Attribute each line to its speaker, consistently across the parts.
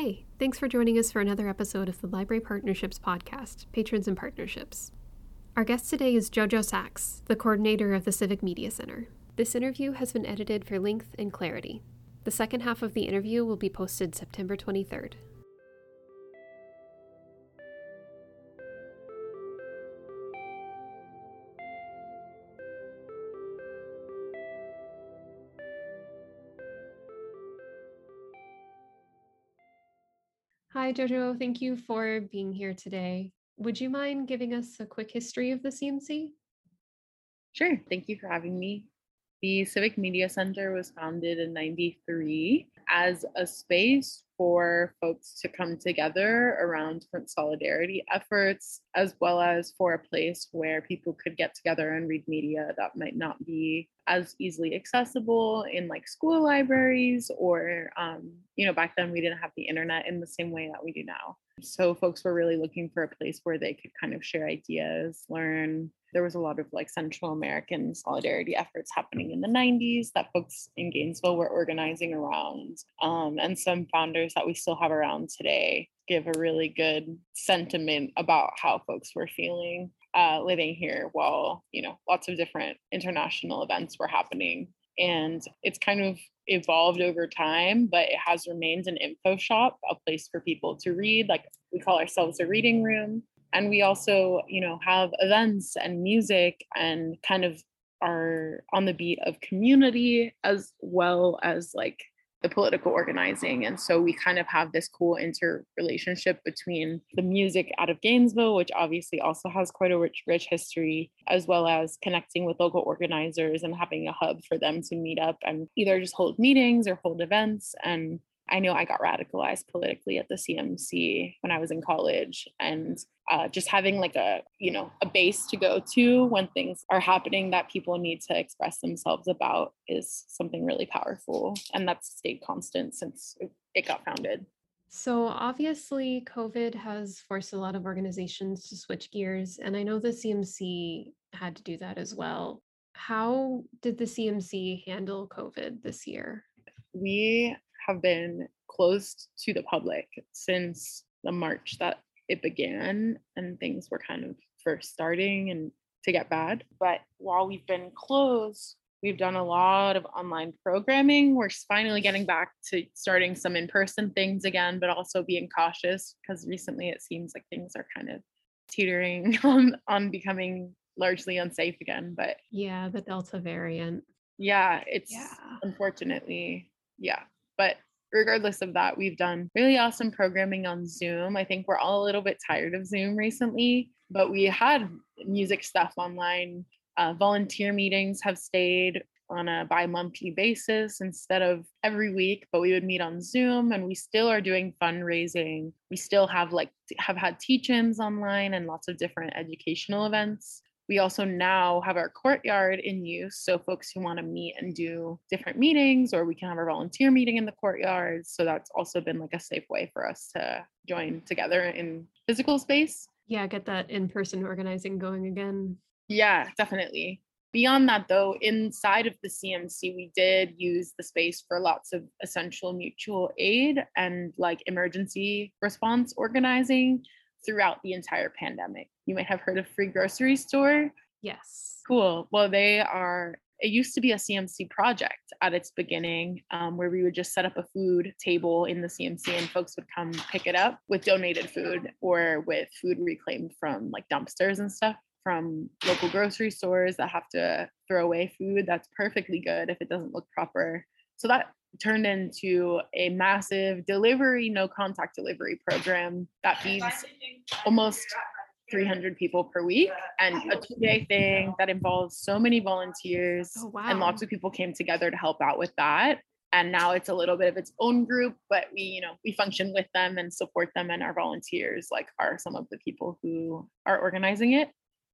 Speaker 1: Hey, thanks for joining us for another episode of the Library Partnerships Podcast, Patrons and Partnerships. Our guest today is Jojo Sachs, the coordinator of the Civic Media Center. This interview has been edited for length and clarity. The second half of the interview will be posted September 23rd. Hi, Jojo. Thank you for being here today. Would you mind giving us a quick history of the CMC?
Speaker 2: Sure. Thank you for having me. The Civic Media Center was founded in 93 as a space for folks to come together around different solidarity efforts, as well as for a place where people could get together and read media that might not be as easily accessible in like school libraries or, um, you know, back then we didn't have the internet in the same way that we do now. So folks were really looking for a place where they could kind of share ideas, learn, there was a lot of like Central American solidarity efforts happening in the 90s that folks in Gainesville were organizing around. Um, and some founders that we still have around today give a really good sentiment about how folks were feeling uh, living here while, you know, lots of different international events were happening. And it's kind of evolved over time, but it has remained an info shop, a place for people to read. Like we call ourselves a reading room and we also you know have events and music and kind of are on the beat of community as well as like the political organizing. And so we kind of have this cool interrelationship between the music out of Gainesville, which obviously also has quite a rich, rich history, as well as connecting with local organizers and having a hub for them to meet up and either just hold meetings or hold events. And I know I got radicalized politically at the CMC when I was in college, and uh, just having like a you know a base to go to when things are happening that people need to express themselves about is something really powerful, and that's stayed constant since it got founded.
Speaker 1: So obviously, COVID has forced a lot of organizations to switch gears, and I know the CMC had to do that as well. How did the CMC handle COVID this year?
Speaker 2: We have been closed to the public since the March that it began and things were kind of first starting and to get bad. But while we've been closed, we've done a lot of online programming. We're finally getting back to starting some in person things again, but also being cautious because recently it seems like things are kind of teetering on, on becoming largely unsafe again. But
Speaker 1: yeah, the Delta variant.
Speaker 2: Yeah, it's yeah. unfortunately, yeah, but regardless of that, we've done really awesome programming on Zoom. I think we're all a little bit tired of Zoom recently, but we had music stuff online. Uh, volunteer meetings have stayed on a bi-monthly basis instead of every week but we would meet on zoom and we still are doing fundraising we still have like have had teach-ins online and lots of different educational events we also now have our courtyard in use. So folks who want to meet and do different meetings, or we can have our volunteer meeting in the courtyard. So that's also been like a safe way for us to join together in physical space.
Speaker 1: Yeah, get that in person organizing going again.
Speaker 2: Yeah, definitely. Beyond that, though, inside of the CMC, we did use the space for lots of essential mutual aid and like emergency response organizing throughout the entire pandemic. You might have heard of Free Grocery Store.
Speaker 1: Yes.
Speaker 2: Cool. Well, they are, it used to be a CMC project at its beginning um, where we would just set up a food table in the CMC and folks would come pick it up with donated food or with food reclaimed from like dumpsters and stuff from local grocery stores that have to throw away food that's perfectly good if it doesn't look proper. So that turned into a massive delivery, no contact delivery program that feeds almost 300 people per week and a two day thing that involves so many volunteers. Oh, wow. And lots of people came together to help out with that. And now it's a little bit of its own group, but we, you know, we function with them and support them. And our volunteers, like, are some of the people who are organizing it.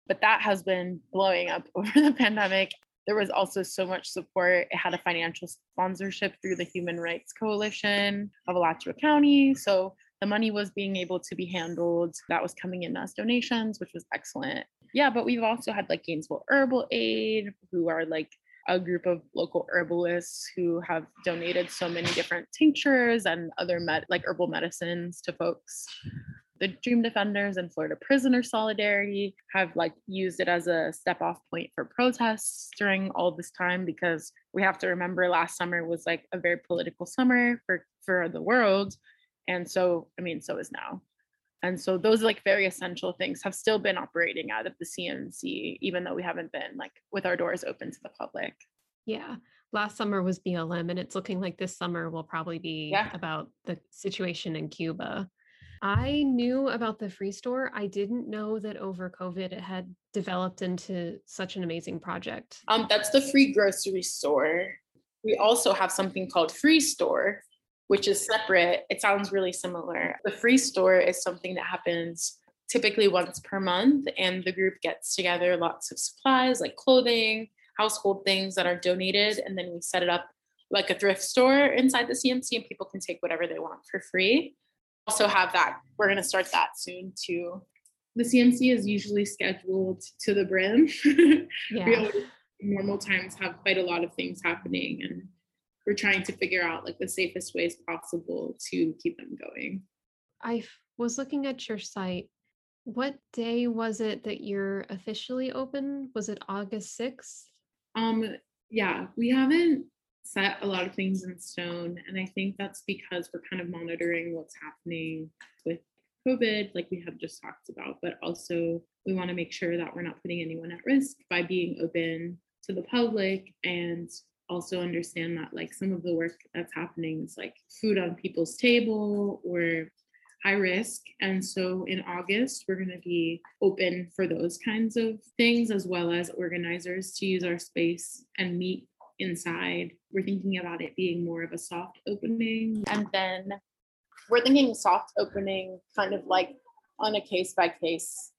Speaker 2: But that has been blowing up over the pandemic there was also so much support. It had a financial sponsorship through the Human Rights Coalition of Alachua County. So the money was being able to be handled. That was coming in as donations, which was excellent. Yeah, but we've also had like Gainesville Herbal Aid, who are like a group of local herbalists who have donated so many different tinctures and other med- like herbal medicines to folks the dream defenders and florida prisoner solidarity have like used it as a step off point for protests during all this time because we have to remember last summer was like a very political summer for for the world and so i mean so is now. And so those like very essential things have still been operating out of the cmc even though we haven't been like with our doors open to the public.
Speaker 1: Yeah. Last summer was blm and it's looking like this summer will probably be yeah. about the situation in cuba I knew about the free store. I didn't know that over COVID it had developed into such an amazing project.
Speaker 2: Um, that's the free grocery store. We also have something called Free Store, which is separate. It sounds really similar. The Free Store is something that happens typically once per month, and the group gets together lots of supplies like clothing, household things that are donated, and then we set it up like a thrift store inside the CMC, and people can take whatever they want for free also have that. We're going to start that soon too. The CMC is usually scheduled to the brim. Yeah. we always, normal times have quite a lot of things happening and we're trying to figure out like the safest ways possible to keep them going.
Speaker 1: I was looking at your site. What day was it that you're officially open? Was it August 6th?
Speaker 2: Um yeah, we haven't set a lot of things in stone. And I think that's because we're kind of monitoring what's happening with COVID, like we have just talked about, but also we want to make sure that we're not putting anyone at risk by being open to the public and also understand that like some of the work that's happening is like food on people's table or high risk. And so in August, we're going to be open for those kinds of things, as well as organizers to use our space and meet inside. We're thinking about it being more of a soft opening. And then we're thinking soft opening kind of like on a case by case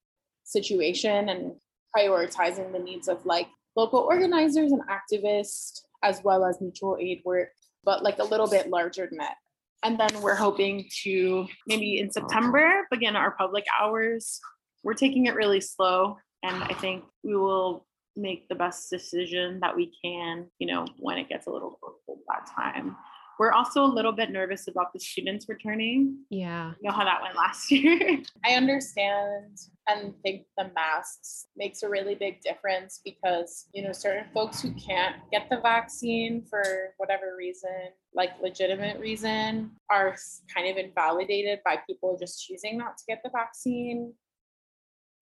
Speaker 2: situation and prioritizing the needs of like local organizers and activists as well as mutual aid work, but like a little bit larger net. And then we're hoping to maybe in September begin our public hours. We're taking it really slow. And I think we will make the best decision that we can, you know, when it gets a little cold that time. We're also a little bit nervous about the students returning.
Speaker 1: Yeah.
Speaker 2: You know how that went last year. I understand and think the masks makes a really big difference because, you know, certain folks who can't get the vaccine for whatever reason, like legitimate reason, are kind of invalidated by people just choosing not to get the vaccine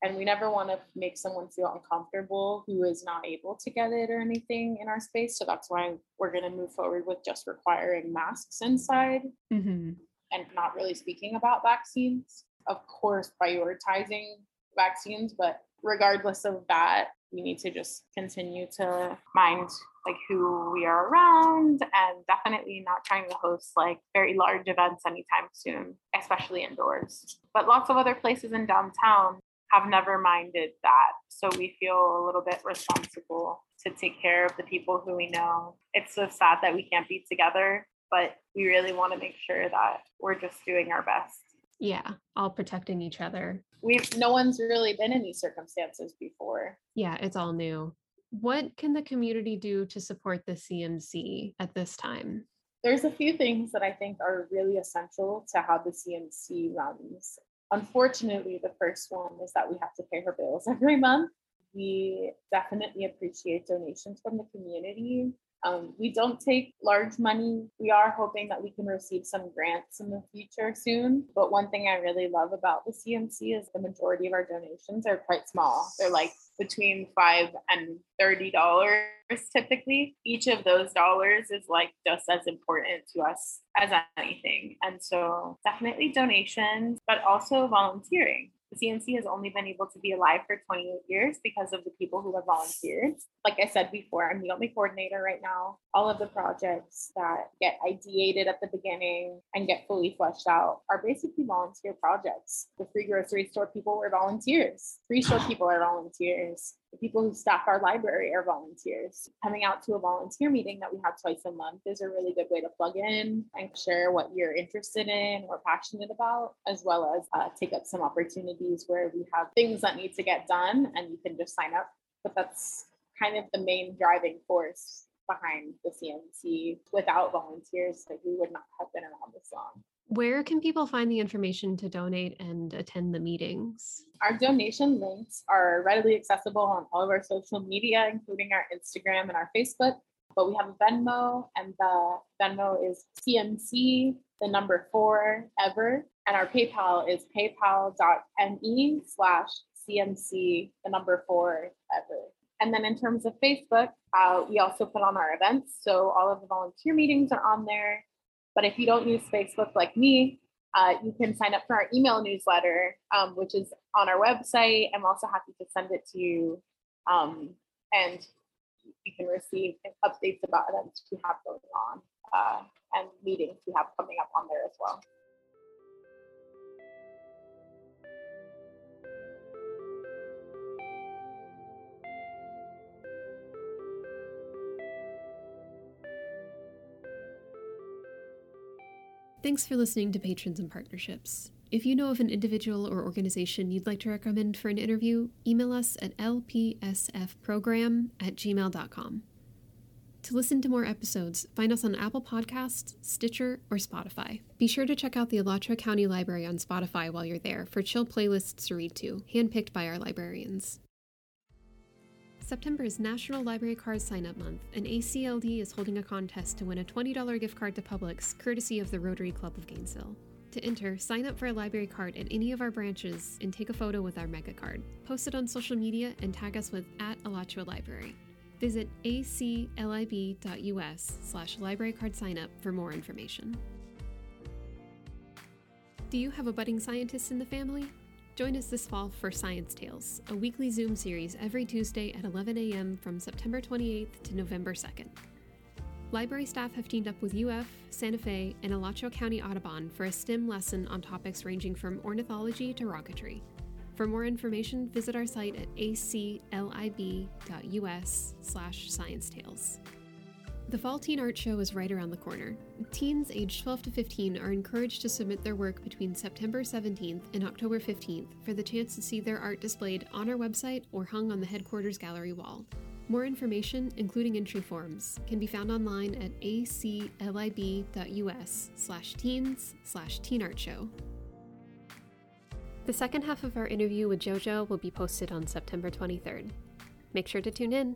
Speaker 2: and we never want to make someone feel uncomfortable who is not able to get it or anything in our space. So that's why we're going to move forward with just requiring masks inside mm-hmm. and not really speaking about vaccines. Of course prioritizing vaccines but regardless of that we need to just continue to mind like who we are around and definitely not trying to host like very large events anytime soon especially indoors. But lots of other places in downtown have never minded that. So we feel a little bit responsible to take care of the people who we know. It's so sad that we can't be together, but we really want to make sure that we're just doing our best.
Speaker 1: Yeah, all protecting each other.
Speaker 2: We've no one's really been in these circumstances before.
Speaker 1: Yeah, it's all new. What can the community do to support the CMC at this time?
Speaker 2: There's a few things that I think are really essential to how the CMC runs. Unfortunately, the first one is that we have to pay her bills every month. We definitely appreciate donations from the community. Um, we don't take large money. We are hoping that we can receive some grants in the future soon. But one thing I really love about the CMC is the majority of our donations are quite small. They're like between five and thirty dollars typically. Each of those dollars is like just as important to us as anything. And so definitely donations, but also volunteering. CMC has only been able to be alive for 28 years because of the people who have volunteered. Like I said before, I'm the only coordinator right now. All of the projects that get ideated at the beginning and get fully fleshed out are basically volunteer projects. The free grocery store people were volunteers, free store people are volunteers. The people who staff our library are volunteers. Coming out to a volunteer meeting that we have twice a month is a really good way to plug in and share what you're interested in or passionate about, as well as uh, take up some opportunities where we have things that need to get done and you can just sign up. But that's kind of the main driving force behind the CMC. Without volunteers, like we would not have been around this long.
Speaker 1: Where can people find the information to donate and attend the meetings?
Speaker 2: Our donation links are readily accessible on all of our social media, including our Instagram and our Facebook. But we have a Venmo, and the Venmo is CMC, the number four ever. And our PayPal is paypal.me slash CMC, the number four ever. And then in terms of Facebook, uh, we also put on our events. So all of the volunteer meetings are on there. But if you don't use Facebook like me, uh, you can sign up for our email newsletter, um, which is on our website. I'm also happy to send it to you. Um, and you can receive updates about events we have going on uh, and meetings we have coming up on there as well.
Speaker 1: Thanks for listening to Patrons and Partnerships. If you know of an individual or organization you'd like to recommend for an interview, email us at lpsfprogram at gmail.com. To listen to more episodes, find us on Apple Podcasts, Stitcher, or Spotify. Be sure to check out the Alachua County Library on Spotify while you're there for chill playlists to read to, handpicked by our librarians. September is National Library Card Sign Up Month, and ACLD is holding a contest to win a $20 gift card to Publix, courtesy of the Rotary Club of Gainesville. To enter, sign up for a library card at any of our branches and take a photo with our mega card. Post it on social media and tag us with at Alachua Library. Visit aclib.us slash library card for more information. Do you have a budding scientist in the family? Join us this fall for Science Tales, a weekly Zoom series every Tuesday at 11 a.m. from September 28th to November 2nd. Library staff have teamed up with UF, Santa Fe, and Alachua County Audubon for a STEM lesson on topics ranging from ornithology to rocketry. For more information, visit our site at aclib.us slash science tales. The Fall Teen Art Show is right around the corner. Teens aged 12 to 15 are encouraged to submit their work between September 17th and October 15th for the chance to see their art displayed on our website or hung on the headquarters gallery wall. More information, including entry forms, can be found online at aclib.us slash teens slash teenartshow. The second half of our interview with JoJo will be posted on September 23rd. Make sure to tune in.